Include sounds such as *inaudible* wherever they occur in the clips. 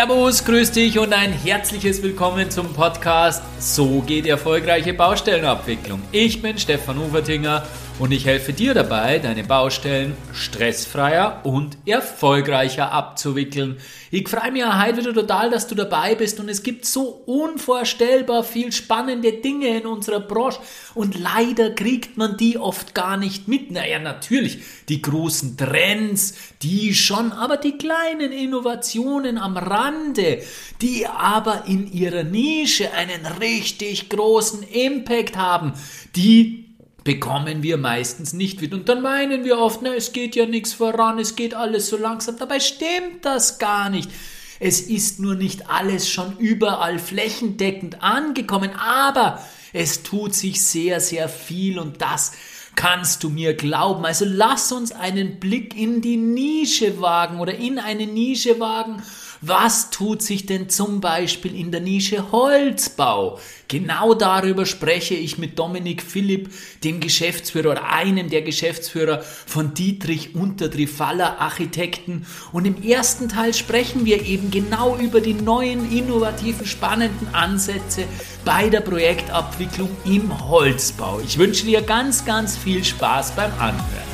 Servus, grüß dich und ein herzliches Willkommen zum Podcast So geht erfolgreiche Baustellenabwicklung. Ich bin Stefan Ufertinger und ich helfe dir dabei, deine Baustellen stressfreier und erfolgreicher abzuwickeln. Ich freue mich heute wieder total, dass du dabei bist und es gibt so unvorstellbar viel spannende Dinge in unserer Branche und leider kriegt man die oft gar nicht mit. Naja, natürlich, die großen Trends, die schon, aber die kleinen Innovationen am Rande, die aber in ihrer Nische einen richtig großen Impact haben, die bekommen wir meistens nicht mit. Und dann meinen wir oft, na, es geht ja nichts voran, es geht alles so langsam. Dabei stimmt das gar nicht. Es ist nur nicht alles schon überall flächendeckend angekommen, aber es tut sich sehr, sehr viel und das kannst du mir glauben. Also lass uns einen Blick in die Nische wagen oder in eine Nische wagen was tut sich denn zum Beispiel in der Nische Holzbau? Genau darüber spreche ich mit Dominik Philipp, dem Geschäftsführer oder einem der Geschäftsführer von Dietrich Untertrifaller Architekten. Und im ersten Teil sprechen wir eben genau über die neuen, innovativen, spannenden Ansätze bei der Projektabwicklung im Holzbau. Ich wünsche dir ganz, ganz viel Spaß beim Anhören.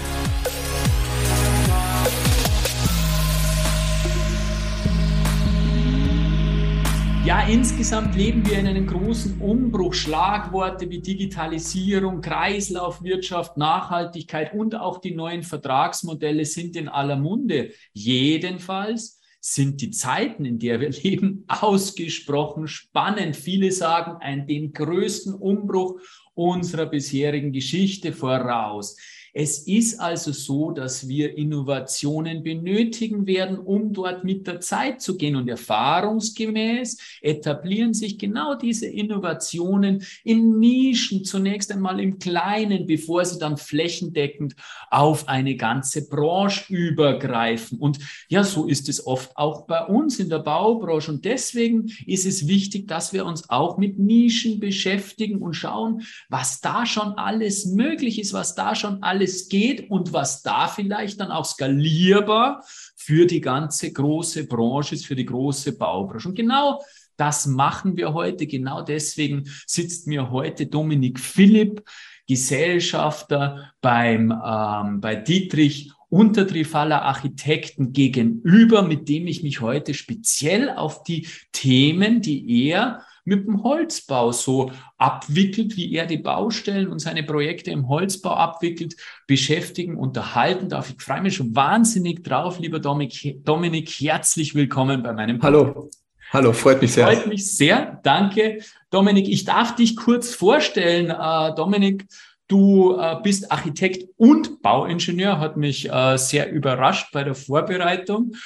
Ja, insgesamt leben wir in einem großen Umbruch. Schlagworte wie Digitalisierung, Kreislaufwirtschaft, Nachhaltigkeit und auch die neuen Vertragsmodelle sind in aller Munde. Jedenfalls sind die Zeiten, in der wir *laughs* leben, ausgesprochen spannend. Viele sagen, ein, den größten Umbruch unserer bisherigen Geschichte voraus. Es ist also so, dass wir Innovationen benötigen werden, um dort mit der Zeit zu gehen. Und erfahrungsgemäß etablieren sich genau diese Innovationen in Nischen, zunächst einmal im Kleinen, bevor sie dann flächendeckend auf eine ganze Branche übergreifen. Und ja, so ist es oft auch bei uns in der Baubranche. Und deswegen ist es wichtig, dass wir uns auch mit Nischen beschäftigen und schauen, was da schon alles möglich ist, was da schon alles alles geht und was da vielleicht dann auch skalierbar für die ganze große Branche ist, für die große Baubranche. Und genau das machen wir heute. Genau deswegen sitzt mir heute Dominik Philipp, Gesellschafter beim, ähm, bei Dietrich Untertrifaller Architekten gegenüber, mit dem ich mich heute speziell auf die Themen, die er mit dem Holzbau so abwickelt, wie er die Baustellen und seine Projekte im Holzbau abwickelt, beschäftigen, unterhalten darf. Ich freue mich schon wahnsinnig drauf, lieber Dominik. Dominik herzlich willkommen bei meinem Podcast. Hallo. Hallo, freut mich sehr. Freut mich sehr. Danke, Dominik. Ich darf dich kurz vorstellen. Äh, Dominik, Du äh, bist Architekt und Bauingenieur, hat mich äh, sehr überrascht bei der Vorbereitung.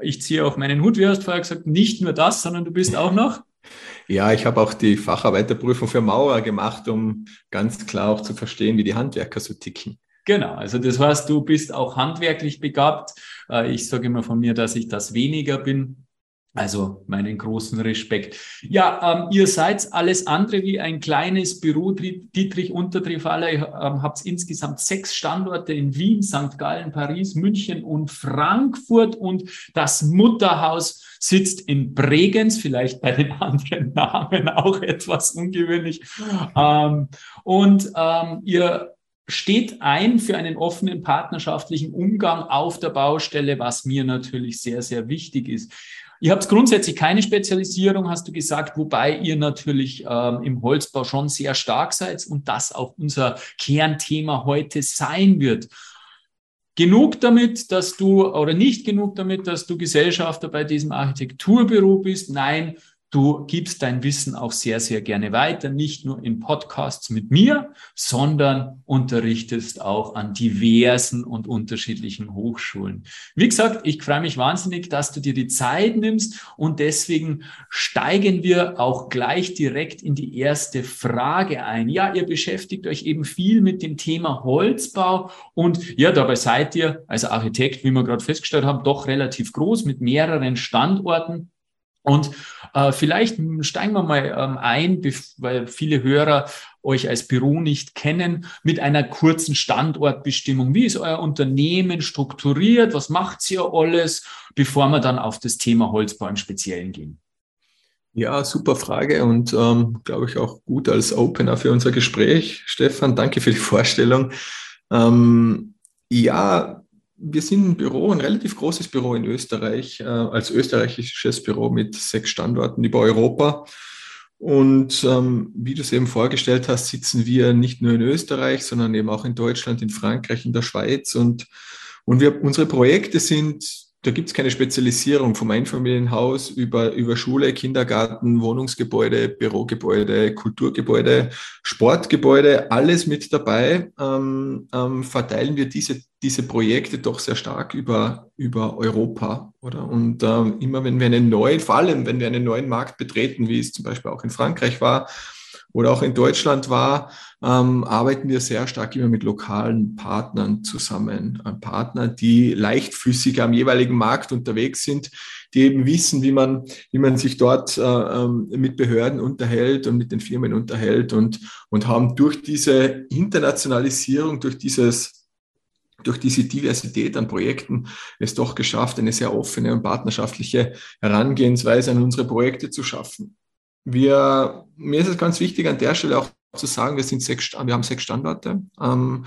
Ich ziehe auch meinen Hut, wie hast du vorher gesagt, nicht nur das, sondern du bist auch noch ja, ich habe auch die Facharbeiterprüfung für Maurer gemacht, um ganz klar auch zu verstehen, wie die Handwerker so ticken. Genau, also das heißt, du bist auch handwerklich begabt. Äh, ich sage immer von mir, dass ich das weniger bin. Also meinen großen Respekt. Ja, ähm, ihr seid alles andere wie ein kleines Büro, Dietrich Untertrifaller. Ihr ähm, habt insgesamt sechs Standorte in Wien, St. Gallen, Paris, München und Frankfurt. Und das Mutterhaus sitzt in Bregenz, vielleicht bei den *laughs* anderen Namen auch etwas ungewöhnlich. Ähm, und ähm, ihr steht ein für einen offenen partnerschaftlichen Umgang auf der Baustelle, was mir natürlich sehr, sehr wichtig ist. Ihr habt grundsätzlich keine Spezialisierung, hast du gesagt, wobei ihr natürlich ähm, im Holzbau schon sehr stark seid und das auch unser Kernthema heute sein wird. Genug damit, dass du, oder nicht genug damit, dass du Gesellschafter bei diesem Architekturbüro bist. Nein, Du gibst dein Wissen auch sehr, sehr gerne weiter, nicht nur in Podcasts mit mir, sondern unterrichtest auch an diversen und unterschiedlichen Hochschulen. Wie gesagt, ich freue mich wahnsinnig, dass du dir die Zeit nimmst und deswegen steigen wir auch gleich direkt in die erste Frage ein. Ja, ihr beschäftigt euch eben viel mit dem Thema Holzbau und ja, dabei seid ihr als Architekt, wie wir gerade festgestellt haben, doch relativ groß mit mehreren Standorten. Und äh, vielleicht steigen wir mal ähm, ein, weil viele Hörer euch als Büro nicht kennen, mit einer kurzen Standortbestimmung. Wie ist euer Unternehmen strukturiert? Was macht ihr alles, bevor wir dann auf das Thema Holzbau im Speziellen gehen? Ja, super Frage und ähm, glaube ich auch gut als Opener für unser Gespräch. Stefan, danke für die Vorstellung. Ähm, ja, wir sind ein Büro, ein relativ großes Büro in Österreich, äh, als österreichisches Büro mit sechs Standorten über Europa. Und ähm, wie du es eben vorgestellt hast, sitzen wir nicht nur in Österreich, sondern eben auch in Deutschland, in Frankreich, in der Schweiz. Und, und wir, unsere Projekte sind da gibt es keine Spezialisierung vom Einfamilienhaus über, über Schule, Kindergarten, Wohnungsgebäude, Bürogebäude, Kulturgebäude, Sportgebäude, alles mit dabei. Ähm, ähm, verteilen wir diese, diese Projekte doch sehr stark über, über Europa, oder? Und ähm, immer wenn wir einen neuen, vor allem wenn wir einen neuen Markt betreten, wie es zum Beispiel auch in Frankreich war, oder auch in Deutschland war, ähm, arbeiten wir sehr stark immer mit lokalen Partnern zusammen. Äh, Partner, die leichtfüßig am jeweiligen Markt unterwegs sind, die eben wissen, wie man, wie man sich dort äh, ähm, mit Behörden unterhält und mit den Firmen unterhält und, und haben durch diese Internationalisierung, durch dieses durch diese Diversität an Projekten es doch geschafft, eine sehr offene und partnerschaftliche Herangehensweise an unsere Projekte zu schaffen. Wir, mir ist es ganz wichtig, an der Stelle auch zu sagen, wir, sind sechs, wir haben sechs Standorte. Ähm,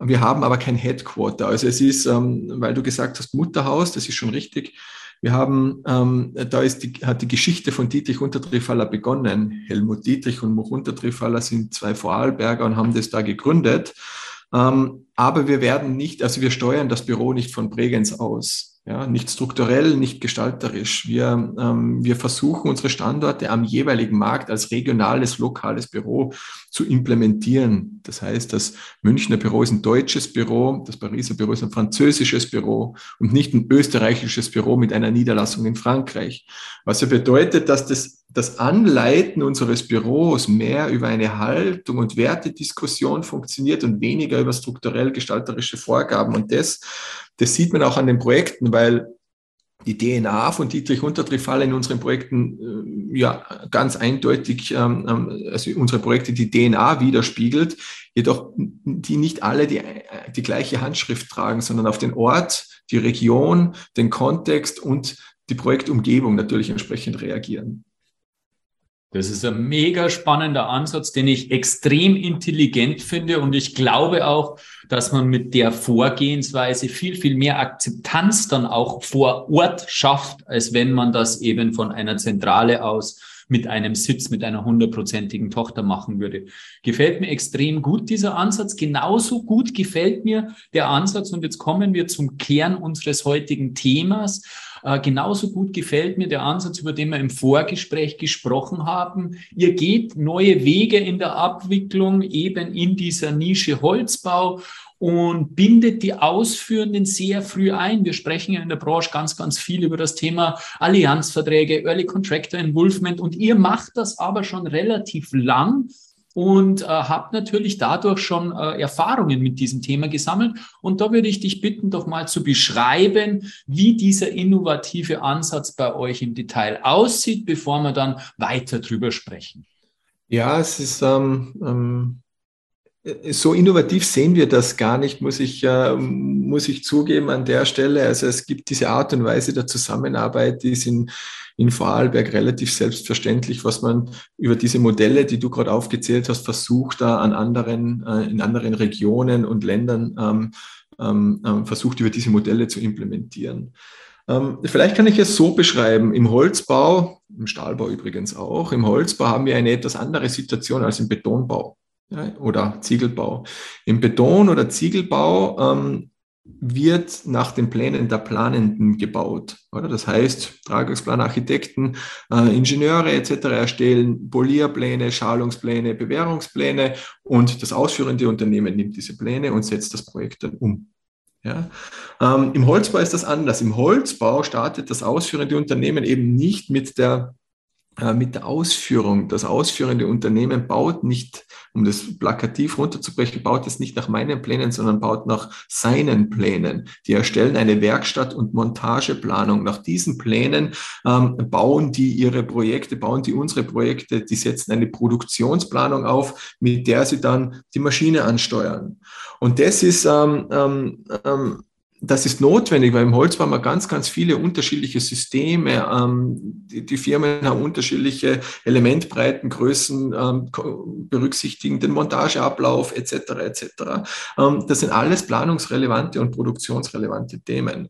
wir haben aber kein Headquarter. Also es ist, ähm, weil du gesagt hast, Mutterhaus, das ist schon richtig. Wir haben, ähm, da ist die, hat die Geschichte von Dietrich Untertrifaller begonnen. Helmut Dietrich und Much Untertrifaller sind zwei Vorarlberger und haben das da gegründet. Ähm, aber wir werden nicht, also wir steuern das Büro nicht von Bregenz aus. Ja, nicht strukturell, nicht gestalterisch. Wir, ähm, wir versuchen unsere Standorte am jeweiligen Markt als regionales, lokales Büro zu implementieren. Das heißt, das Münchner Büro ist ein deutsches Büro, das Pariser Büro ist ein französisches Büro und nicht ein österreichisches Büro mit einer Niederlassung in Frankreich. Was ja bedeutet, dass das, das Anleiten unseres Büros mehr über eine Haltung und Wertediskussion funktioniert und weniger über strukturell gestalterische Vorgaben. Und das das sieht man auch an den Projekten, weil die DNA von Dietrich Untertrifaller in unseren Projekten äh, ja ganz eindeutig, ähm, ähm, also unsere Projekte die DNA widerspiegelt, jedoch die nicht alle die, die gleiche Handschrift tragen, sondern auf den Ort, die Region, den Kontext und die Projektumgebung natürlich entsprechend reagieren. Das ist ein mega spannender Ansatz, den ich extrem intelligent finde. Und ich glaube auch, dass man mit der Vorgehensweise viel, viel mehr Akzeptanz dann auch vor Ort schafft, als wenn man das eben von einer Zentrale aus mit einem Sitz, mit einer hundertprozentigen Tochter machen würde. Gefällt mir extrem gut dieser Ansatz. Genauso gut gefällt mir der Ansatz. Und jetzt kommen wir zum Kern unseres heutigen Themas äh, genauso gut gefällt mir der Ansatz, über den wir im Vorgespräch gesprochen haben. Ihr geht neue Wege in der Abwicklung eben in dieser Nische Holzbau und bindet die Ausführenden sehr früh ein. Wir sprechen ja in der Branche ganz, ganz viel über das Thema Allianzverträge, Early Contractor Involvement und ihr macht das aber schon relativ lang und äh, habe natürlich dadurch schon äh, Erfahrungen mit diesem Thema gesammelt. Und da würde ich dich bitten, doch mal zu beschreiben, wie dieser innovative Ansatz bei euch im Detail aussieht, bevor wir dann weiter drüber sprechen. Ja, es ist ähm, ähm so innovativ sehen wir das gar nicht, muss ich, muss ich zugeben an der Stelle. Also es gibt diese Art und Weise der Zusammenarbeit, die ist in, in Vorarlberg relativ selbstverständlich, was man über diese Modelle, die du gerade aufgezählt hast, versucht, da an anderen, äh, in anderen Regionen und Ländern ähm, ähm, ähm, versucht, über diese Modelle zu implementieren. Vielleicht kann ich es so beschreiben. Im Holzbau, im Stahlbau übrigens auch, im Holzbau haben wir eine etwas andere Situation als im Betonbau ja, oder Ziegelbau. Im Beton- oder Ziegelbau ähm, wird nach den Plänen der Planenden gebaut. Oder? Das heißt, Tragungsplan, Architekten, äh, Ingenieure etc. erstellen Polierpläne, Schalungspläne, Bewährungspläne und das ausführende Unternehmen nimmt diese Pläne und setzt das Projekt dann um. Ja? Ähm, Im Holzbau ist das anders. Im Holzbau startet das ausführende Unternehmen eben nicht mit der mit der Ausführung. Das ausführende Unternehmen baut nicht, um das plakativ runterzubrechen, baut es nicht nach meinen Plänen, sondern baut nach seinen Plänen. Die erstellen eine Werkstatt- und Montageplanung. Nach diesen Plänen ähm, bauen die ihre Projekte, bauen die unsere Projekte, die setzen eine Produktionsplanung auf, mit der sie dann die Maschine ansteuern. Und das ist ähm, ähm, ähm das ist notwendig, weil im Holz haben wir ganz, ganz viele unterschiedliche Systeme. Ähm, die, Firmen haben unterschiedliche Elementbreiten, Größen, ähm, berücksichtigen den Montageablauf etc. etc. Ähm, das sind alles planungsrelevante und produktionsrelevante Themen.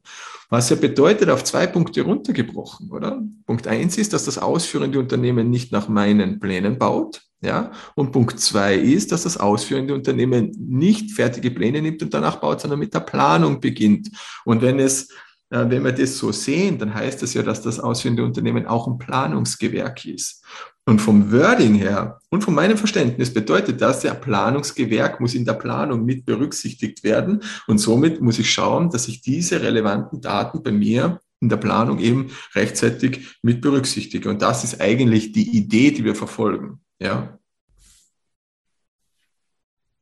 Was ja bedeutet, auf zwei Punkte runtergebrochen, oder? Punkt eins ist, dass das ausführende Unternehmen nicht nach meinen Plänen baut. Ja? Und Punkt zwei ist, dass das ausführende Unternehmen nicht fertige Pläne nimmt und danach baut, sondern mit der Planung beginnt. Und wenn es äh, wenn wir das so sehen, dann heißt das ja, dass das ausführende Unternehmen auch ein Planungsgewerk ist. Und vom Wording her und von meinem Verständnis bedeutet das, der Planungsgewerk muss in der Planung mit berücksichtigt werden. Und somit muss ich schauen, dass ich diese relevanten Daten bei mir in der Planung eben rechtzeitig mit berücksichtige. Und das ist eigentlich die Idee, die wir verfolgen. Ja.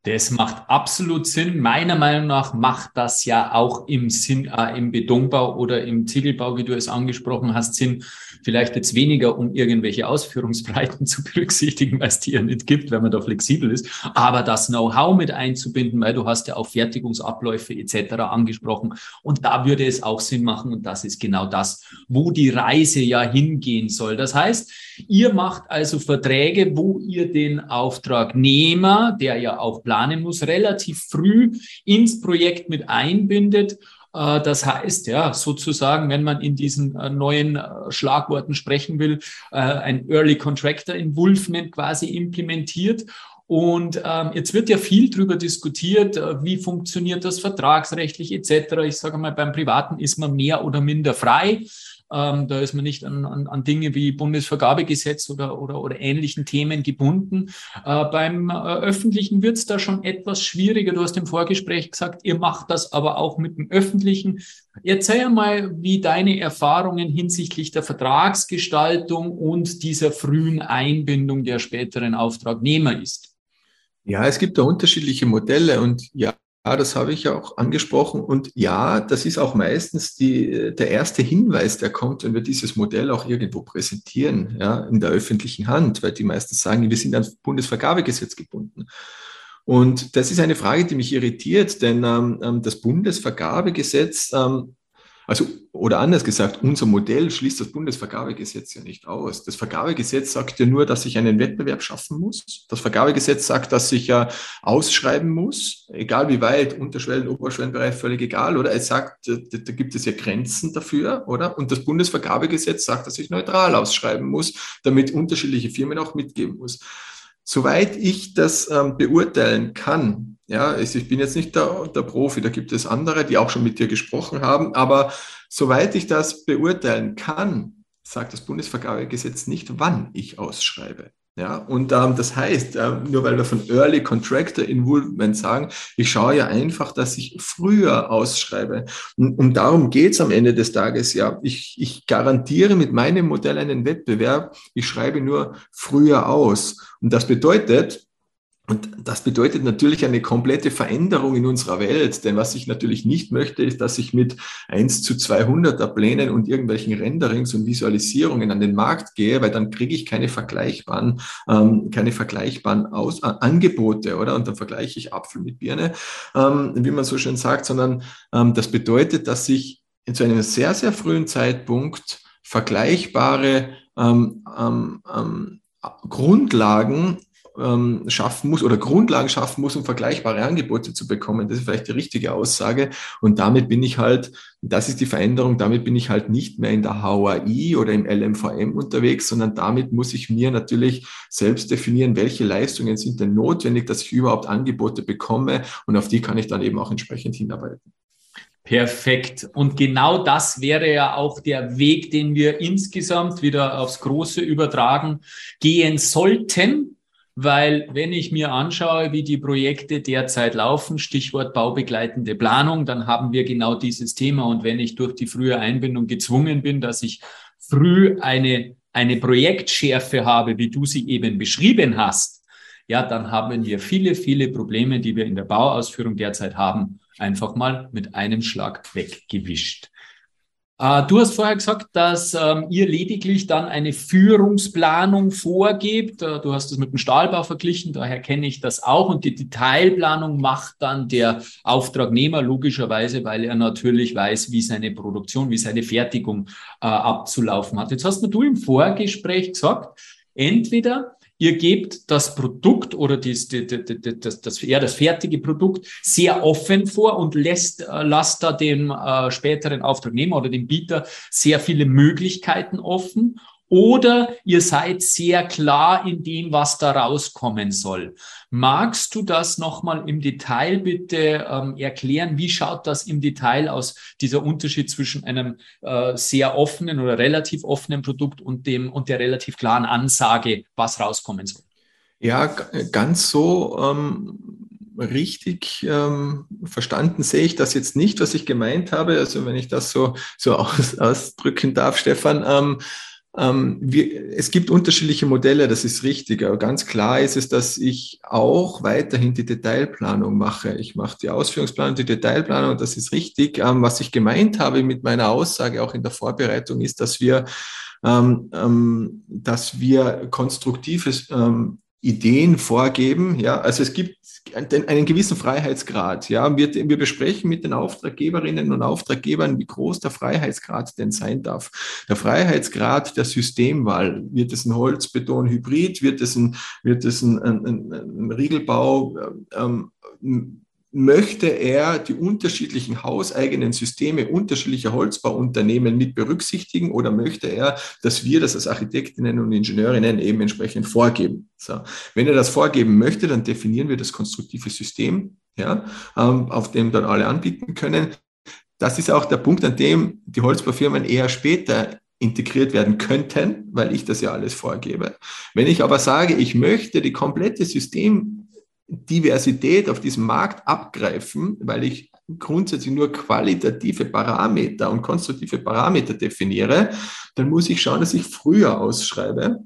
Das macht absolut Sinn. Meiner Meinung nach macht das ja auch im Sinn, äh, im Betonbau oder im Ziegelbau, wie du es angesprochen hast, Sinn. Vielleicht jetzt weniger, um irgendwelche Ausführungsbreiten *laughs* zu berücksichtigen, weil es die ja nicht gibt, wenn man da flexibel ist, aber das Know-how mit einzubinden, weil du hast ja auch Fertigungsabläufe etc. angesprochen. Und da würde es auch Sinn machen. Und das ist genau das, wo die Reise ja hingehen soll. Das heißt, ihr macht also Verträge, wo ihr den Auftragnehmer, der ja auch planen muss, relativ früh ins Projekt mit einbindet. Äh, das heißt, ja, sozusagen, wenn man in diesen äh, neuen äh, Schlagworten sprechen will, ein Early Contractor Involvement quasi implementiert. Und ähm, jetzt wird ja viel darüber diskutiert, wie funktioniert das vertragsrechtlich etc. Ich sage mal, beim Privaten ist man mehr oder minder frei. Ähm, da ist man nicht an, an, an Dinge wie Bundesvergabegesetz oder, oder, oder ähnlichen Themen gebunden. Äh, beim äh, Öffentlichen wird es da schon etwas schwieriger. Du hast im Vorgespräch gesagt, ihr macht das aber auch mit dem Öffentlichen. Erzähl mal, wie deine Erfahrungen hinsichtlich der Vertragsgestaltung und dieser frühen Einbindung der späteren Auftragnehmer ist. Ja, es gibt da unterschiedliche Modelle und ja, ja, das habe ich ja auch angesprochen. Und ja, das ist auch meistens die, der erste Hinweis, der kommt, wenn wir dieses Modell auch irgendwo präsentieren, ja, in der öffentlichen Hand, weil die meistens sagen, wir sind ans Bundesvergabegesetz gebunden. Und das ist eine Frage, die mich irritiert, denn ähm, ähm das Bundesvergabegesetz ähm, also, oder anders gesagt, unser Modell schließt das Bundesvergabegesetz ja nicht aus. Das Vergabegesetz sagt ja nur, dass ich einen Wettbewerb schaffen muss. Das Vergabegesetz sagt, dass ich ja ausschreiben muss, egal wie weit, Unterschwellen, Oberschwellenbereich, völlig egal, oder? Es sagt, da, da gibt es ja Grenzen dafür, oder? Und das Bundesvergabegesetz sagt, dass ich neutral ausschreiben muss, damit unterschiedliche Firmen auch mitgeben muss. Soweit ich das ähm, beurteilen kann, ja, ich bin jetzt nicht der, der Profi, da gibt es andere, die auch schon mit dir gesprochen haben, aber soweit ich das beurteilen kann, sagt das Bundesvergabegesetz nicht, wann ich ausschreibe. Ja, und ähm, das heißt, äh, nur weil wir von Early Contractor Involvement sagen, ich schaue ja einfach, dass ich früher ausschreibe. Und, und darum geht's am Ende des Tages ja. Ich, ich garantiere mit meinem Modell einen Wettbewerb, ich schreibe nur früher aus. Und das bedeutet, und das bedeutet natürlich eine komplette Veränderung in unserer Welt. Denn was ich natürlich nicht möchte, ist, dass ich mit 1 zu 200er Plänen und irgendwelchen Renderings und Visualisierungen an den Markt gehe, weil dann kriege ich keine vergleichbaren, ähm, keine vergleichbaren Aus äh, Angebote, oder? Und dann vergleiche ich Apfel mit Birne, ähm, wie man so schön sagt, sondern ähm, das bedeutet, dass ich zu einem sehr, sehr frühen Zeitpunkt vergleichbare ähm, ähm, ähm, Grundlagen ähm, schaffen muss oder Grundlagen schaffen muss, um vergleichbare Angebote zu bekommen. Das ist vielleicht die richtige Aussage. Und damit bin ich halt, das ist die Veränderung, damit bin ich halt nicht mehr in der HAI oder im LMVM unterwegs, sondern damit muss ich mir natürlich selbst definieren, welche Leistungen sind denn notwendig, dass ich überhaupt Angebote bekomme und auf die kann ich dann eben auch entsprechend hinarbeiten. Perfekt. Und genau das wäre ja auch der Weg, den wir insgesamt wieder aufs Große übertragen gehen sollten weil wenn ich mir anschaue, wie die Projekte derzeit laufen, Stichwort baubegleitende Planung, dann haben wir genau dieses Thema. Und wenn ich durch die frühe Einbindung gezwungen bin, dass ich früh eine eine Projektschärfe habe, wie du sie eben beschrieben hast, ja, dann haben wir viele, viele Probleme, die wir in der Bauausführung derzeit haben, einfach mal mit einem Schlag weggewischt. Äh, du hast vorher gesagt, dass ähm, ihr lediglich dann eine Führungsplanung vorgebt. Äh, du hast das mit dem Stahlbau verglichen, daher kenne ich das auch. Und die Detailplanung macht dann der Auftragnehmer logischerweise, weil er natürlich weiß, wie seine Produktion, wie seine Fertigung äh, abzulaufen hat. Jetzt hast du im Vorgespräch gesagt, entweder Ihr gebt das Produkt oder das, das, das, das, das fertige Produkt sehr offen vor und lässt, äh, lasst da dem äh, späteren Auftragnehmer oder dem Bieter sehr viele Möglichkeiten offen oder ihr seid sehr klar in dem, was da rauskommen soll. Magst du das nochmal im Detail bitte ähm, erklären? Wie schaut das im Detail aus, dieser Unterschied zwischen einem äh, sehr offenen oder relativ offenen Produkt und dem und der relativ klaren Ansage, was rauskommen soll? Ja, ganz so ähm, richtig ähm, verstanden sehe ich das jetzt nicht, was ich gemeint habe. Also wenn ich das so, so aus, ausdrücken darf, Stefan. Ähm, wir, es gibt unterschiedliche Modelle, das ist richtig. Aber ganz klar ist es, dass ich auch weiterhin die Detailplanung mache. Ich mache die Ausführungsplanung, die Detailplanung, das ist richtig. Ähm, was ich gemeint habe mit meiner Aussage auch in der Vorbereitung ist, dass wir, ähm, ähm dass wir konstruktives ähm, Ideen vorgeben. Ja, also es gibt einen gewissen Freiheitsgrad. Ja, wir, wir besprechen mit den Auftraggeberinnen und Auftraggebern, wie groß der Freiheitsgrad denn sein darf. Der Freiheitsgrad der Systemwahl. Wird es ein Holzbeton-Hybrid? Wird es ein, wird es ein, ein, ein, Riegelbau? Ähm, möchte er die unterschiedlichen hauseigenen Systeme unterschiedlicher Holzbauunternehmen mit berücksichtigen oder möchte er, dass wir das als Architektinnen und Ingenieurinnen eben entsprechend vorgeben? So. Wenn er das vorgeben möchte, dann definieren wir das konstruktive System, ja, ähm, auf dem dann alle anbieten können. Das ist auch der Punkt, an dem die Holzbaufirmen eher später integriert werden könnten, weil ich das ja alles vorgebe. Wenn ich aber sage, ich möchte die komplette System Diversität auf diesem Markt abgreifen, weil ich grundsätzlich nur qualitative Parameter und konstruktive Parameter definiere, dann muss ich schauen, dass ich früher ausschreibe.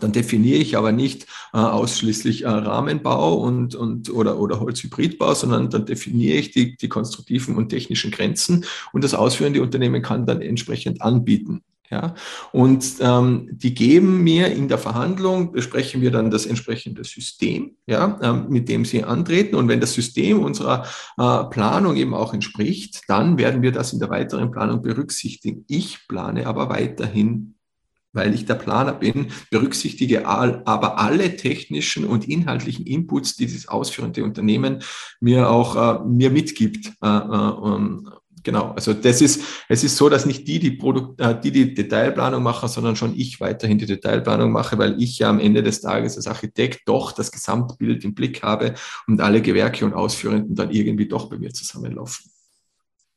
Dann definiere ich aber nicht äh, ausschließlich äh, Rahmenbau und, und, oder, oder Holzhybridbau, sondern dann definiere ich die, die konstruktiven und technischen Grenzen und das ausführende Unternehmen kann dann entsprechend anbieten. Ja, und ähm, die geben mir in der Verhandlung, besprechen wir dann das entsprechende System, ja, ähm, mit dem sie antreten. Und wenn das System unserer äh, Planung eben auch entspricht, dann werden wir das in der weiteren Planung berücksichtigen. Ich plane aber weiterhin weil ich der Planer bin, berücksichtige aber alle technischen und inhaltlichen Inputs, die das ausführende Unternehmen mir auch äh, mir mitgibt. Äh, äh, Genau, also das ist, es ist so, dass nicht die die, Produkt, äh, die die Detailplanung machen, sondern schon ich weiterhin die Detailplanung mache, weil ich ja am Ende des Tages als Architekt doch das Gesamtbild im Blick habe und alle Gewerke und Ausführenden dann irgendwie doch bei mir zusammenlaufen.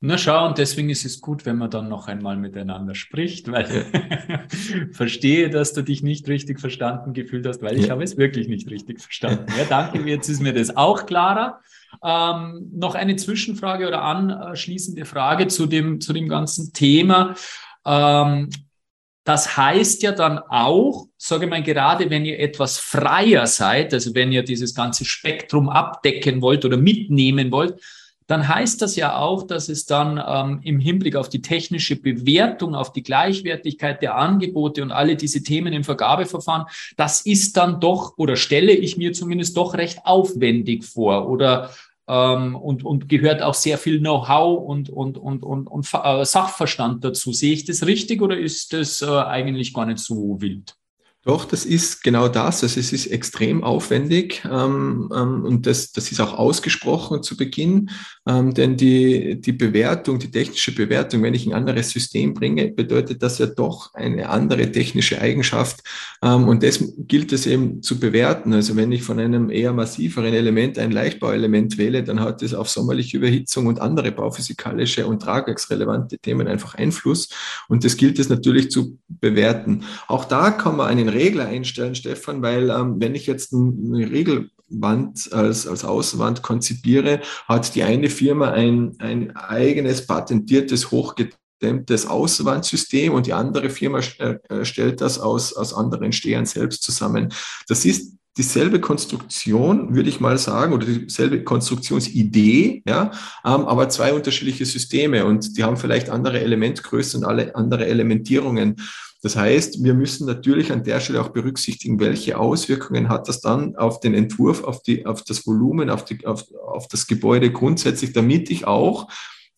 Na schau, und deswegen ist es gut, wenn man dann noch einmal miteinander spricht, weil ich *laughs* verstehe, dass du dich nicht richtig verstanden gefühlt hast, weil ich ja. habe es wirklich nicht richtig verstanden. Ja, danke, jetzt ist mir das auch klarer. Ähm, noch eine Zwischenfrage oder anschließende Frage zu dem, zu dem ganzen Thema. Ähm, das heißt ja dann auch, sage ich mal, gerade wenn ihr etwas freier seid, also wenn ihr dieses ganze Spektrum abdecken wollt oder mitnehmen wollt, dann heißt das ja auch, dass es dann ähm, im Hinblick auf die technische Bewertung, auf die Gleichwertigkeit der Angebote und alle diese Themen im Vergabeverfahren, das ist dann doch oder stelle ich mir zumindest doch recht aufwendig vor oder ähm, und, und gehört auch sehr viel Know-how und, und, und, und, und äh, Sachverstand dazu. Sehe ich das richtig oder ist das äh, eigentlich gar nicht so wild? Doch, das ist genau das. Also es ist extrem aufwendig ähm, ähm, und das, das ist auch ausgesprochen zu Beginn, ähm, denn die, die Bewertung, die technische Bewertung, wenn ich ein anderes System bringe, bedeutet das ja doch eine andere technische Eigenschaft ähm, und das gilt es eben zu bewerten. Also wenn ich von einem eher massiveren Element ein Leichtbauelement wähle, dann hat es auf sommerliche Überhitzung und andere bauphysikalische und tragwerksrelevante Themen einfach Einfluss und das gilt es natürlich zu bewerten. Auch da kann man einen Regler einstellen, Stefan, weil ähm, wenn ich jetzt eine Regelwand als, als Außenwand konzipiere, hat die eine Firma ein, ein eigenes patentiertes, hochge abgestimmtes Auswandsystem und die andere Firma äh, stellt das aus, aus anderen Stehern selbst zusammen. Das ist dieselbe Konstruktion, würde ich mal sagen, oder dieselbe Konstruktionsidee, ja, ähm, aber zwei unterschiedliche Systeme und die haben vielleicht andere Elementgrößen und alle andere Elementierungen. Das heißt, wir müssen natürlich an der Stelle auch berücksichtigen, welche Auswirkungen hat das dann auf den Entwurf, auf, die, auf das Volumen, auf, die, auf, auf das Gebäude grundsätzlich, damit ich auch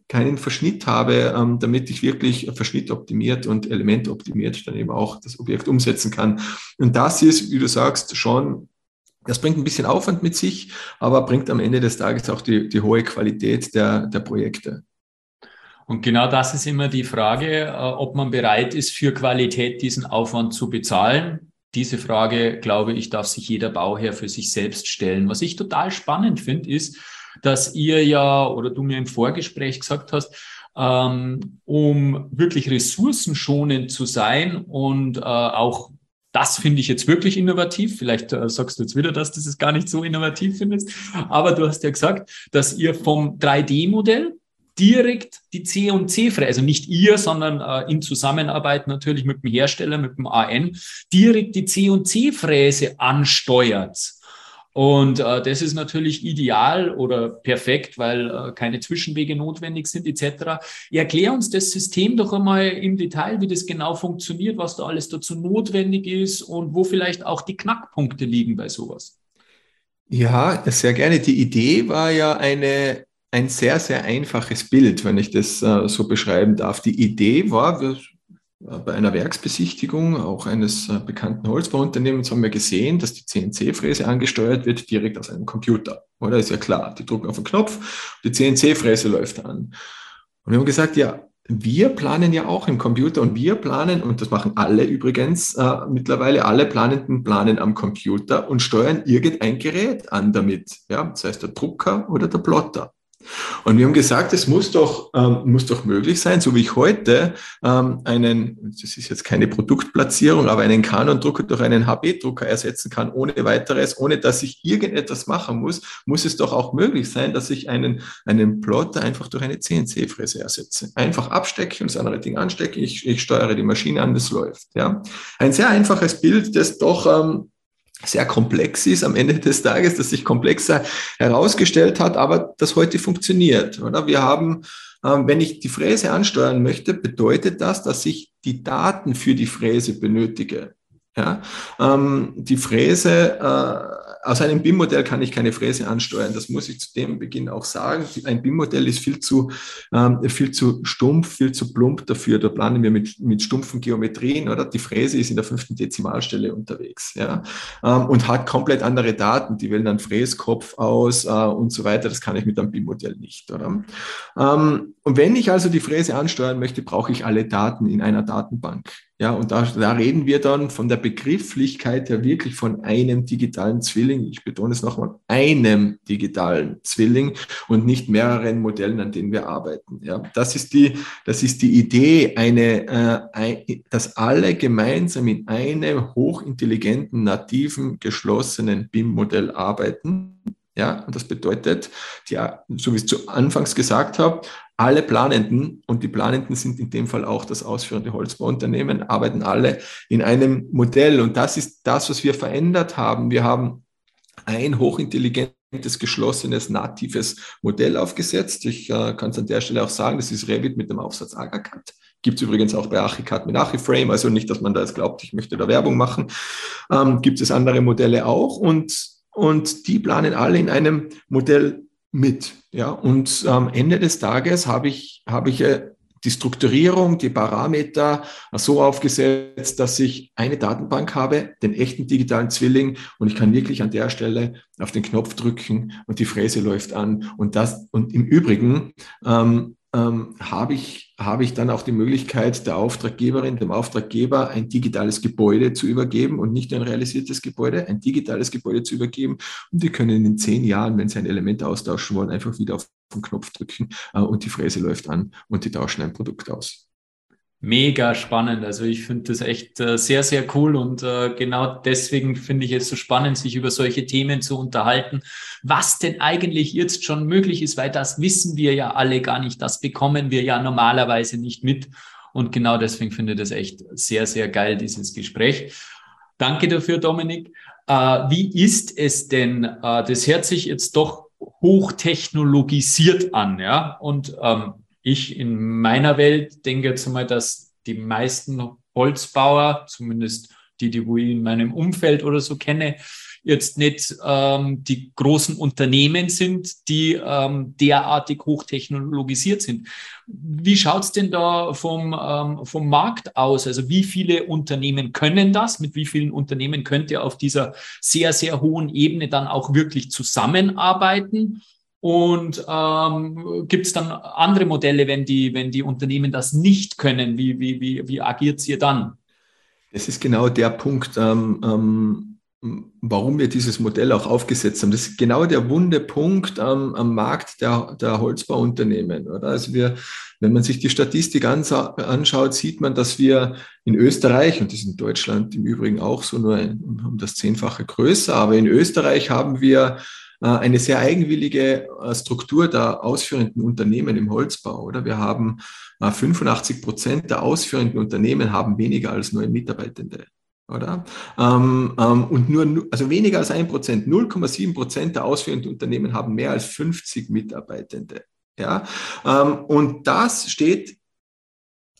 keinen Verschnitt habe, ähm, damit ich wirklich verschnittoptimiert und elementoptimiert dann eben auch das Objekt umsetzen kann. Und das ist, wie du sagst, schon das bringt ein bisschen Aufwand mit sich, aber bringt am Ende des Tages auch die, die hohe Qualität der, der Projekte. Und genau das ist immer die Frage, äh, ob man bereit ist, für Qualität diesen Aufwand zu bezahlen. Diese Frage, glaube ich, darf sich jeder Bauherr für sich selbst stellen. Was ich total spannend finde, ist, dass ihr ja oder du mir im Vorgespräch gesagt hast, ähm, um wirklich ressourcenschonend zu sein und äh, auch das finde ich jetzt wirklich innovativ. Vielleicht äh, sagst du jetzt wieder, dass du es gar nicht so innovativ findest. Aber du hast ja gesagt, dass ihr vom 3D-Modell direkt die C und C-Fräse, also nicht ihr, sondern äh, in Zusammenarbeit natürlich mit dem Hersteller, mit dem AN, direkt die C und C-Fräse ansteuert. Und äh, das ist natürlich ideal oder perfekt, weil äh, keine Zwischenwege notwendig sind etc. Erklär uns das System doch einmal im Detail, wie das genau funktioniert, was da alles dazu notwendig ist und wo vielleicht auch die Knackpunkte liegen bei sowas. Ja, sehr gerne. Die Idee war ja eine, ein sehr, sehr einfaches Bild, wenn ich das äh, so beschreiben darf. Die Idee war, wir äh, bei einer Werksbesichtigung auch eines äh, bekannten Holzbauunternehmens haben wir gesehen, dass die CNC-Fräse angesteuert wird direkt aus einem Computer. Oder ist ja klar, die drücken auf den Knopf, die CNC-Fräse läuft an. Und wir haben gesagt, ja, wir planen ja auch im Computer und wir planen, und das machen alle übrigens äh, mittlerweile, alle Planenden planen am Computer und steuern irgendein Gerät an damit. Ja, das heißt der Drucker oder der Plotter. Und wir haben gesagt, es muss doch, ähm, muss doch möglich sein, so wie ich heute ähm, einen, das ist jetzt keine Produktplatzierung, aber einen Canon-Drucker durch einen HB-Drucker ersetzen kann, ohne weiteres, ohne dass ich irgendetwas machen muss, muss es doch auch möglich sein, dass ich einen, einen Plotter einfach durch eine CNC-Fräse ersetze. Einfach abstecke und das andere Ding anstecke, ich, ich steuere die Maschine an, das läuft. Ja? Ein sehr einfaches Bild, das doch ähm, sehr komplex ist am Ende des Tages, das sich komplexer herausgestellt hat, aber das heute funktioniert. Oder? Wir haben, ähm, wenn ich die Fräse ansteuern möchte, bedeutet das, dass ich die Daten für die Fräse benötige. Ja? Ähm, die Fräse äh, aus einem BIM-Modell kann ich keine Fräse ansteuern. Das muss ich zu dem Beginn auch sagen. Ein BIM-Modell ist viel zu, ähm, viel zu stumpf, viel zu plump dafür. Da planen wir mit, mit stumpfen Geometrien, oder? Die Fräse ist in der fünften Dezimalstelle unterwegs, ja, ähm, und hat komplett andere Daten. Die wählen dann Fräskopf aus äh, und so weiter. Das kann ich mit einem BIM-Modell nicht, oder? Ähm, und wenn ich also die Fräse ansteuern möchte, brauche ich alle Daten in einer Datenbank. Ja, und da, da reden wir dann von der Begrifflichkeit her wirklich von einem digitalen Zwilling. Ich betone es nochmal, einem digitalen Zwilling und nicht mehreren Modellen, an denen wir arbeiten. Ja, das ist die, das ist die Idee, eine, äh, ein, dass alle gemeinsam in einem hochintelligenten, nativen, geschlossenen BIM-Modell arbeiten. Ja, und das bedeutet, die, so wie ich es zu Anfangs gesagt habe, alle Planenden, und die Planenden sind in dem Fall auch das ausführende Holzbauunternehmen, arbeiten alle in einem Modell. Und das ist das, was wir verändert haben. Wir haben ein hochintelligentes, geschlossenes, natives Modell aufgesetzt. Ich äh, kann es an der Stelle auch sagen, das ist Revit mit dem Aufsatz Agacat. Gibt es übrigens auch bei Archicad mit Archiframe, also nicht, dass man da jetzt glaubt, ich möchte da Werbung machen. Ähm, gibt es andere Modelle auch und, und die planen alle in einem Modell mit. Ja, und am Ende des Tages habe ich, habe ich äh, die Strukturierung, die Parameter so aufgesetzt, dass ich eine Datenbank habe, den echten digitalen Zwilling, und ich kann wirklich an der Stelle auf den Knopf drücken und die Fräse läuft an. Und das, und im Übrigen ähm, ähm, habe ich, habe ich dann auch die Möglichkeit, der Auftraggeberin, dem Auftraggeber ein digitales Gebäude zu übergeben und nicht ein realisiertes Gebäude, ein digitales Gebäude zu übergeben. Und die können in zehn Jahren, wenn sie ein Element austauschen wollen, einfach wieder auf den Knopf drücken äh, und die Fräse läuft an und die tauschen ein Produkt aus. Mega spannend. Also ich finde das echt äh, sehr, sehr cool und äh, genau deswegen finde ich es so spannend, sich über solche Themen zu unterhalten. Was denn eigentlich jetzt schon möglich ist, weil das wissen wir ja alle gar nicht. Das bekommen wir ja normalerweise nicht mit. Und genau deswegen finde ich das echt sehr, sehr geil, dieses Gespräch. Danke dafür, Dominik. Äh, wie ist es denn? Äh, das hört sich jetzt doch hochtechnologisiert an, ja? Und ähm, ich in meiner Welt denke jetzt mal, dass die meisten Holzbauer, zumindest die, die ich in meinem Umfeld oder so kenne, jetzt nicht ähm, die großen Unternehmen sind, die ähm, derartig hochtechnologisiert sind. Wie schaut's denn da vom, ähm, vom Markt aus? Also wie viele Unternehmen können das? Mit wie vielen Unternehmen könnt ihr auf dieser sehr, sehr hohen Ebene dann auch wirklich zusammenarbeiten? Und ähm, gibt es dann andere Modelle, wenn die, wenn die Unternehmen das nicht können? Wie, wie, wie, wie agiert ihr dann? Das ist genau der Punkt, ähm, ähm, warum wir dieses Modell auch aufgesetzt haben. Das ist genau der wunde Punkt am Markt der, der Holzbauunternehmen. Oder? Also wir, wenn man sich die Statistik anschaut, sieht man, dass wir in Österreich, und das ist in Deutschland im Übrigen auch so, nur um das Zehnfache größer, aber in Österreich haben wir eine sehr eigenwillige äh, Struktur der ausführenden Unternehmen im Holzbau. Oder wir haben 85 äh, Prozent der ausführenden Unternehmen haben weniger als neun Mitarbeitende. Oder? Ähm, ähm, und nur, also weniger als ein Prozent, 0,7 Prozent der ausführenden Unternehmen haben mehr als 50 Mitarbeitende. Ja? Ähm, und das steht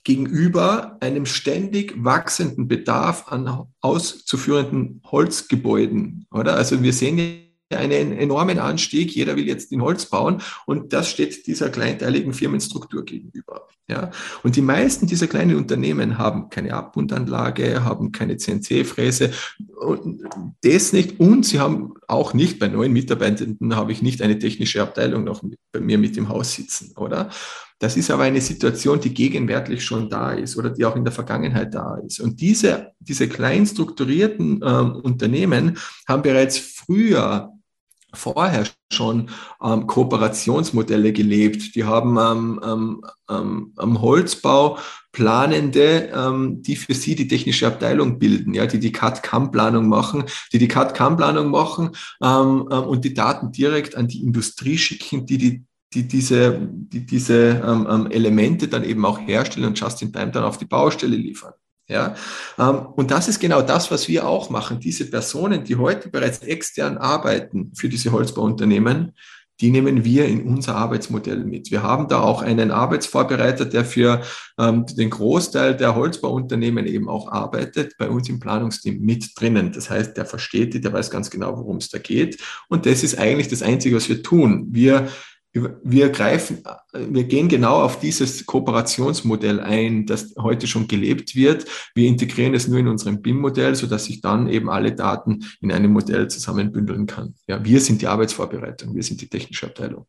gegenüber einem ständig wachsenden Bedarf an auszuführenden Holzgebäuden. Oder? Also wir sehen einen enormen Anstieg. Jeder will jetzt in Holz bauen und das steht dieser kleinteiligen Firmenstruktur gegenüber. Ja. Und die meisten dieser kleinen Unternehmen haben keine Abbundanlage, haben keine CNC-Fräse, das nicht und sie haben auch nicht bei neuen Mitarbeitenden habe ich nicht eine technische Abteilung noch bei mir mit im Haus sitzen, oder? Das ist aber eine Situation, die gegenwärtig schon da ist oder die auch in der Vergangenheit da ist. Und diese, diese klein strukturierten ähm, Unternehmen haben bereits früher vorher schon ähm, Kooperationsmodelle gelebt. Die haben ähm, ähm, ähm, am Holzbau Planende, ähm, die für sie die technische Abteilung bilden, ja, die die CAD-CAM-Planung machen, die die CAD-CAM-Planung machen ähm, ähm, und die Daten direkt an die Industrie schicken, die die die diese, die diese Elemente dann eben auch herstellen und just in time dann auf die Baustelle liefern. Ja, ähm, und das ist genau das, was wir auch machen. Diese Personen, die heute bereits extern arbeiten für diese Holzbauunternehmen, die nehmen wir in unser Arbeitsmodell mit. Wir haben da auch einen Arbeitsvorbereiter, der für ähm, den Großteil der Holzbauunternehmen eben auch arbeitet, bei uns im Planungsteam mit drinnen. Das heißt, der versteht die, der weiß ganz genau, worum es da geht. Und das ist eigentlich das Einzige, was wir tun. Wir wir greifen, wir gehen genau auf dieses Kooperationsmodell ein, das heute schon gelebt wird. Wir integrieren es nur in unserem BIM-Modell, sodass sich dann eben alle Daten in einem Modell zusammenbündeln kann. Ja, wir sind die Arbeitsvorbereitung, wir sind die technische Abteilung.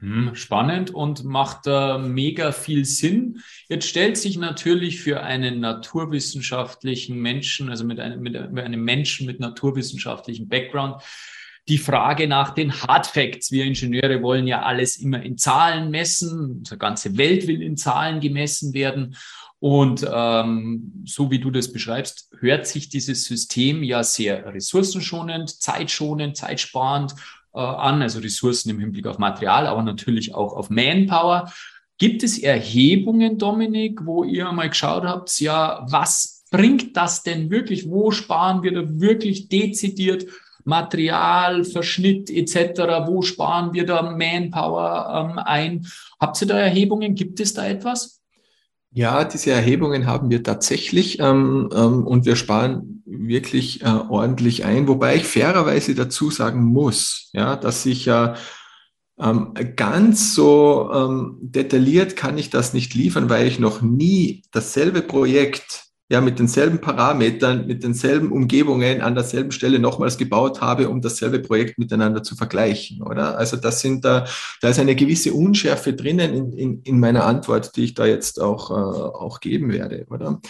Mhm, spannend und macht äh, mega viel Sinn. Jetzt stellt sich natürlich für einen naturwissenschaftlichen Menschen, also mit einem, mit einem Menschen mit naturwissenschaftlichem Background, die Frage nach den Hard Facts. Wir Ingenieure wollen ja alles immer in Zahlen messen. Unsere ganze Welt will in Zahlen gemessen werden. Und ähm, so wie du das beschreibst, hört sich dieses System ja sehr ressourcenschonend, zeitschonend, zeitsparend äh, an. Also Ressourcen im Hinblick auf Material, aber natürlich auch auf Manpower. Gibt es Erhebungen, Dominik, wo ihr mal geschaut habt, ja, was bringt das denn wirklich? Wo sparen wir da wirklich dezidiert Material, Verschnitt etc. Wo sparen wir da Manpower ähm, ein? Habt ihr da Erhebungen? Gibt es da etwas? Ja, diese Erhebungen haben wir tatsächlich ähm, ähm, und wir sparen wirklich äh, ordentlich ein, wobei ich fairerweise dazu sagen muss, ja, dass ich ja ähm, ganz so ähm, detailliert kann ich das nicht liefern, weil ich noch nie dasselbe Projekt ja mit denselben Parametern, mit denselben Umgebungen an derselben Stelle nochmals gebaut habe, um dasselbe Projekt miteinander zu vergleichen, oder? Also das sind da, da ist eine gewisse Unschärfe drinnen in, in, in meiner Antwort, die ich da jetzt auch, äh, auch geben werde, oder?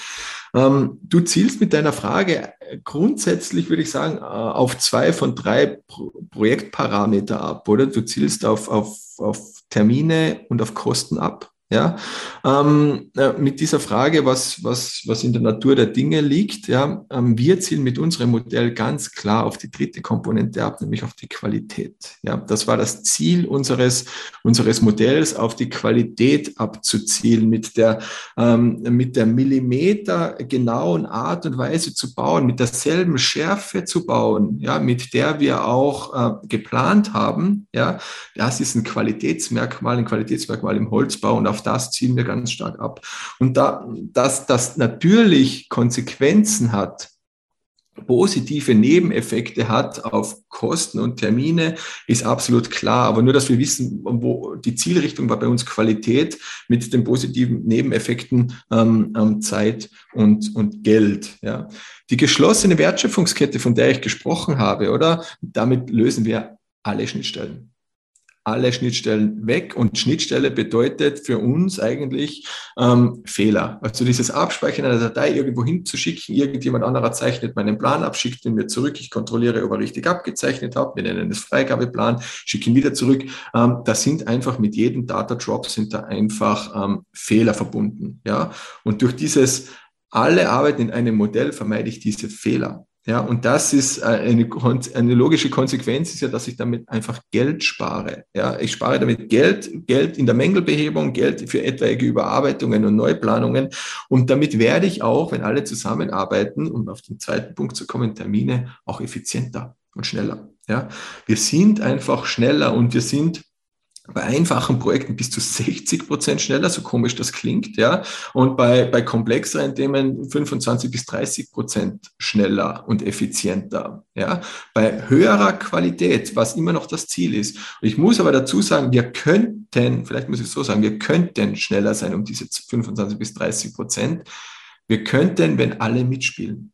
Ähm, du zielst mit deiner Frage grundsätzlich, würde ich sagen, äh, auf zwei von drei Pro Projektparameter ab, oder? Du zielst auf, auf, auf Termine und auf Kosten ab. Ja, ähm, äh, mit dieser Frage, was, was, was in der Natur der Dinge liegt, ja, ähm, wir zielen mit unserem Modell ganz klar auf die dritte Komponente ab, nämlich auf die Qualität. Ja, das war das Ziel unseres, unseres Modells, auf die Qualität abzuzielen, mit der, ähm, mit der Millimeter genauen Art und Weise zu bauen, mit derselben Schärfe zu bauen, ja, mit der wir auch äh, geplant haben. Ja, das ist ein Qualitätsmerkmal, ein Qualitätsmerkmal im Holzbau und auf das ziehen wir ganz stark ab. Und da, dass das natürlich Konsequenzen hat, positive Nebeneffekte hat auf Kosten und Termine, ist absolut klar. Aber nur, dass wir wissen, wo die Zielrichtung war bei uns Qualität mit den positiven Nebeneffekten ähm, ähm, Zeit und, und Geld. Ja. Die geschlossene Wertschöpfungskette, von der ich gesprochen habe, oder? Damit lösen wir alle Schnittstellen alle Schnittstellen weg. Und Schnittstelle bedeutet für uns eigentlich ähm, Fehler. Also dieses Abspeichern einer Datei irgendwo hinzuschicken, irgendjemand anderer zeichnet meinen Plan ab, schickt ihn mir zurück, ich kontrolliere, ob er richtig abgezeichnet hat, wir nennen es Freigabeplan, schicke ihn wieder zurück. Ähm, da sind einfach mit jedem Data Drop sind da einfach ähm, Fehler verbunden. Ja? Und durch dieses alle arbeiten in einem Modell vermeide ich diese Fehler. Ja, und das ist äh, eine, eine logische Konsequenz ist ja, dass ich damit einfach Geld spare. Ja, ich spare damit Geld, Geld in der Mängelbehebung, Geld für etwaige Überarbeitungen und Neuplanungen. Und damit werde ich auch, wenn alle zusammenarbeiten, um auf den zweiten Punkt zu kommen, Termine auch effizienter und schneller. Ja, wir sind einfach schneller und wir sind bei einfachen Projekten bis zu 60 Prozent schneller, so komisch das klingt, ja. Und bei, bei komplexeren Themen 25 bis 30 Prozent schneller und effizienter, ja. Bei höherer Qualität, was immer noch das Ziel ist. Und ich muss aber dazu sagen, wir könnten, vielleicht muss ich so sagen, wir könnten schneller sein um diese 25 bis 30 Prozent. Wir könnten, wenn alle mitspielen.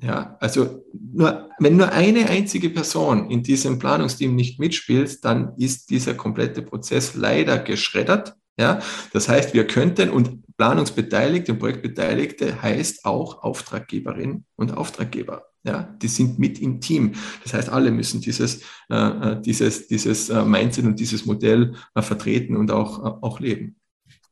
Ja, also nur, wenn nur eine einzige Person in diesem Planungsteam nicht mitspielt, dann ist dieser komplette Prozess leider geschreddert. Ja, das heißt, wir könnten und Planungsbeteiligte und Projektbeteiligte heißt auch Auftraggeberin und Auftraggeber. Ja, die sind mit im Team. Das heißt, alle müssen dieses, äh, äh dieses, dieses äh, Mindset und dieses Modell äh, vertreten und auch, äh, auch leben.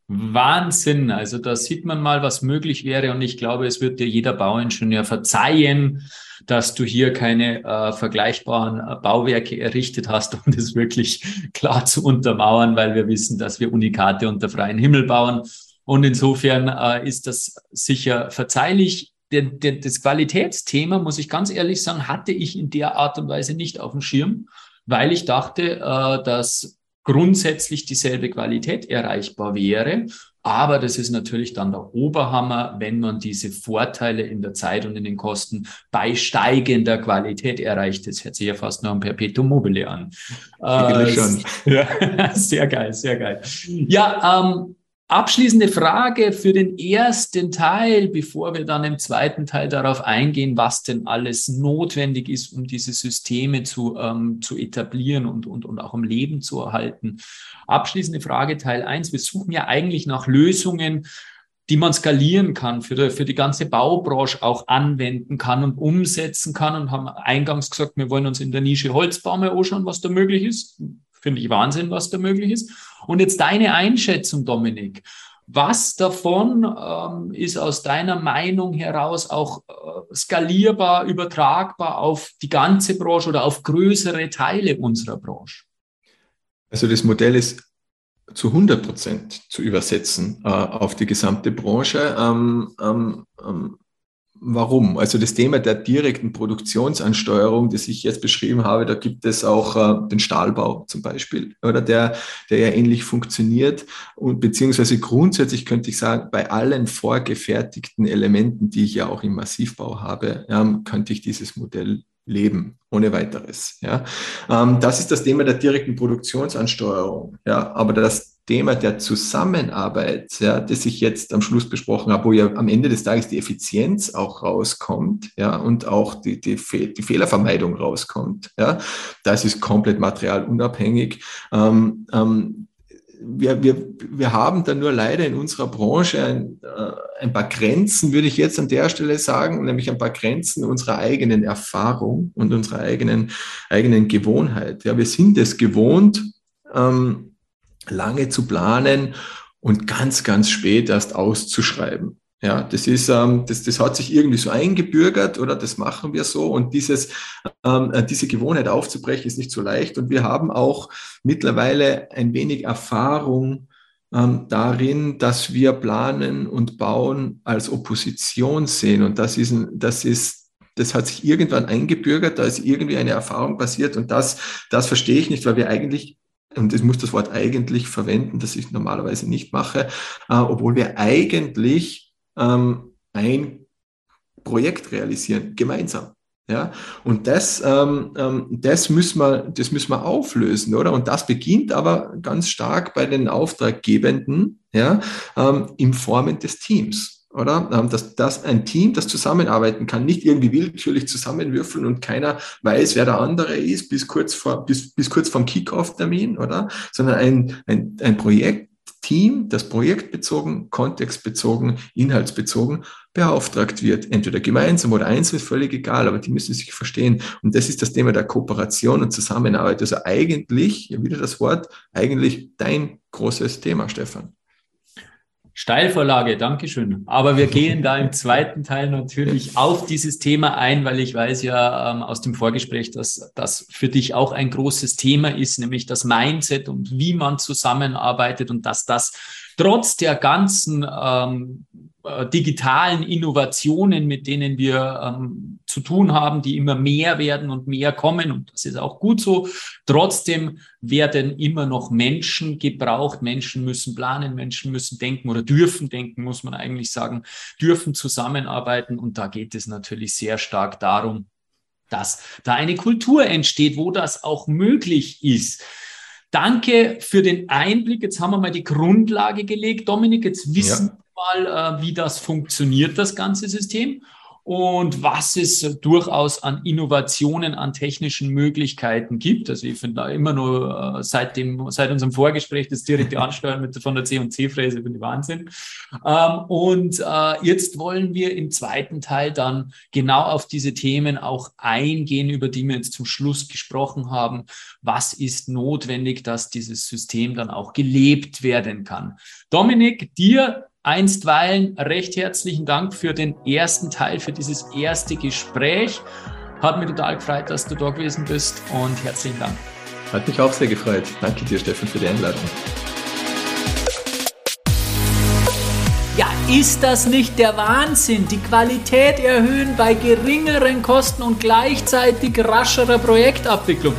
Wahnsinn. Also da sieht man mal, was möglich wäre. Und ich glaube, es wird dir jeder Bauingenieur verzeihen, dass du hier keine äh, vergleichbaren äh, Bauwerke errichtet hast, *laughs* um das wirklich klar zu untermauern, weil wir wissen, dass wir Unikate unter freiem Himmel bauen. Und insofern äh, ist das sicher verzeihlich. Der, der, das Qualitätsthema, muss ich ganz ehrlich sagen, hatte ich in der Art und Weise nicht auf dem Schirm, weil ich dachte, äh, dass grundsätzlich dieselbe Qualität erreichbar wäre. Aber das ist natürlich dann der Oberhammer, wenn man diese Vorteile in der Zeit und in den Kosten bei steigender Qualität erreicht. Das hört sich ja fast noch ein Perpetuum mobile an. Äh, schon. *laughs* Ja, sehr geil, sehr geil. Ja, ähm, Abschließende Frage für den ersten Teil, bevor wir dann im zweiten Teil darauf eingehen, was denn alles notwendig ist, um diese Systeme zu, ähm, zu etablieren und, und, und auch im Leben zu erhalten. Abschließende Frage Teil eins: Wir suchen ja eigentlich nach Lösungen, die man skalieren kann, für die, für die ganze Baubranche auch anwenden kann und umsetzen kann und haben eingangs gesagt, wir wollen uns in der Nische Holzbau mal anschauen, was da möglich ist. Finde ich Wahnsinn, was da möglich ist. Und jetzt deine Einschätzung, Dominik. Was davon ähm, ist aus deiner Meinung heraus auch äh, skalierbar, übertragbar auf die ganze Branche oder auf größere Teile unserer Branche? Also das Modell ist zu 100 Prozent zu übersetzen äh, auf die gesamte Branche. Ähm, ähm, ähm Warum? Also das Thema der direkten Produktionsansteuerung, das ich jetzt beschrieben habe, da gibt es auch äh, den Stahlbau zum Beispiel, oder der, der ja ähnlich funktioniert und beziehungsweise grundsätzlich könnte ich sagen, bei allen vorgefertigten Elementen, die ich ja auch im Massivbau habe, ja, könnte ich dieses Modell leben, ohne weiteres. Ja. Ähm, das ist das Thema der direkten Produktionsansteuerung. Ja. Aber das Thema der Zusammenarbeit, ja, das ich jetzt am Schluss besprochen habe, wo ja am Ende des Tages die Effizienz auch rauskommt, ja, und auch die, die, Fe die Fehlervermeidung rauskommt, ja, das ist komplett materialunabhängig. Ähm, ähm, wir, wir, wir haben da nur leider in unserer Branche ein, äh, ein paar Grenzen, würde ich jetzt an der Stelle sagen, nämlich ein paar Grenzen unserer eigenen Erfahrung und unserer eigenen, eigenen Gewohnheit. Ja, wir sind es gewohnt, ähm, lange zu planen und ganz, ganz spät erst auszuschreiben. Ja, das ist, ähm, das, das hat sich irgendwie so eingebürgert oder das machen wir so. Und dieses, ähm, äh, diese Gewohnheit aufzubrechen ist nicht so leicht. Und wir haben auch mittlerweile ein wenig Erfahrung ähm, darin, dass wir planen und bauen als Opposition sehen. Und das ist, das ist, das hat sich irgendwann eingebürgert, da ist irgendwie eine Erfahrung passiert. Und das, das verstehe ich nicht, weil wir eigentlich und ich muss das Wort eigentlich verwenden, das ich normalerweise nicht mache, äh, obwohl wir eigentlich ähm, ein Projekt realisieren, gemeinsam. Ja, und das, ähm, ähm, das, müssen wir, das müssen wir auflösen, oder? Und das beginnt aber ganz stark bei den Auftraggebenden, ja, ähm, in Formen des Teams, oder? Ähm, dass, dass ein Team, das zusammenarbeiten kann, nicht irgendwie willkürlich zusammenwürfeln und keiner weiß, wer der andere ist, bis kurz vor, bis, bis kurz vom Kickoff-Termin, oder? Sondern ein, ein, ein Projekt, Team, das projektbezogen, kontextbezogen, inhaltsbezogen beauftragt wird. Entweder gemeinsam oder einzeln, völlig egal, aber die müssen sich verstehen. Und das ist das Thema der Kooperation und Zusammenarbeit. Also eigentlich, wieder das Wort, eigentlich dein großes Thema, Stefan. Steilvorlage, Dankeschön. Aber wir gehen da im zweiten Teil natürlich auf dieses Thema ein, weil ich weiß ja ähm, aus dem Vorgespräch, dass das für dich auch ein großes Thema ist, nämlich das Mindset und wie man zusammenarbeitet und dass das trotz der ganzen ähm, äh, digitalen Innovationen, mit denen wir ähm, zu tun haben, die immer mehr werden und mehr kommen. Und das ist auch gut so. Trotzdem werden immer noch Menschen gebraucht. Menschen müssen planen, Menschen müssen denken oder dürfen denken, muss man eigentlich sagen, dürfen zusammenarbeiten. Und da geht es natürlich sehr stark darum, dass da eine Kultur entsteht, wo das auch möglich ist. Danke für den Einblick. Jetzt haben wir mal die Grundlage gelegt. Dominik, jetzt wissen ja mal, äh, wie das funktioniert, das ganze System und was es durchaus an Innovationen, an technischen Möglichkeiten gibt. Also ich finde da immer nur äh, seit, dem, seit unserem Vorgespräch das direkte Ansteuern mit, von der C&C-Fräse finde ich Wahnsinn. Ähm, und äh, jetzt wollen wir im zweiten Teil dann genau auf diese Themen auch eingehen, über die wir jetzt zum Schluss gesprochen haben. Was ist notwendig, dass dieses System dann auch gelebt werden kann? Dominik, dir Einstweilen recht herzlichen Dank für den ersten Teil, für dieses erste Gespräch. Hat mich total gefreut, dass du da gewesen bist und herzlichen Dank. Hat mich auch sehr gefreut. Danke dir, Steffen, für die Einladung. Ja, ist das nicht der Wahnsinn? Die Qualität erhöhen bei geringeren Kosten und gleichzeitig rascherer Projektabwicklung.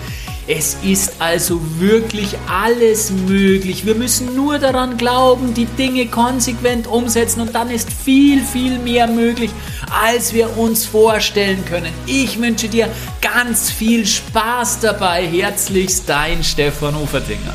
Es ist also wirklich alles möglich. Wir müssen nur daran glauben, die Dinge konsequent umsetzen und dann ist viel, viel mehr möglich, als wir uns vorstellen können. Ich wünsche dir ganz viel Spaß dabei. Herzlichst dein Stefan Uferdinger.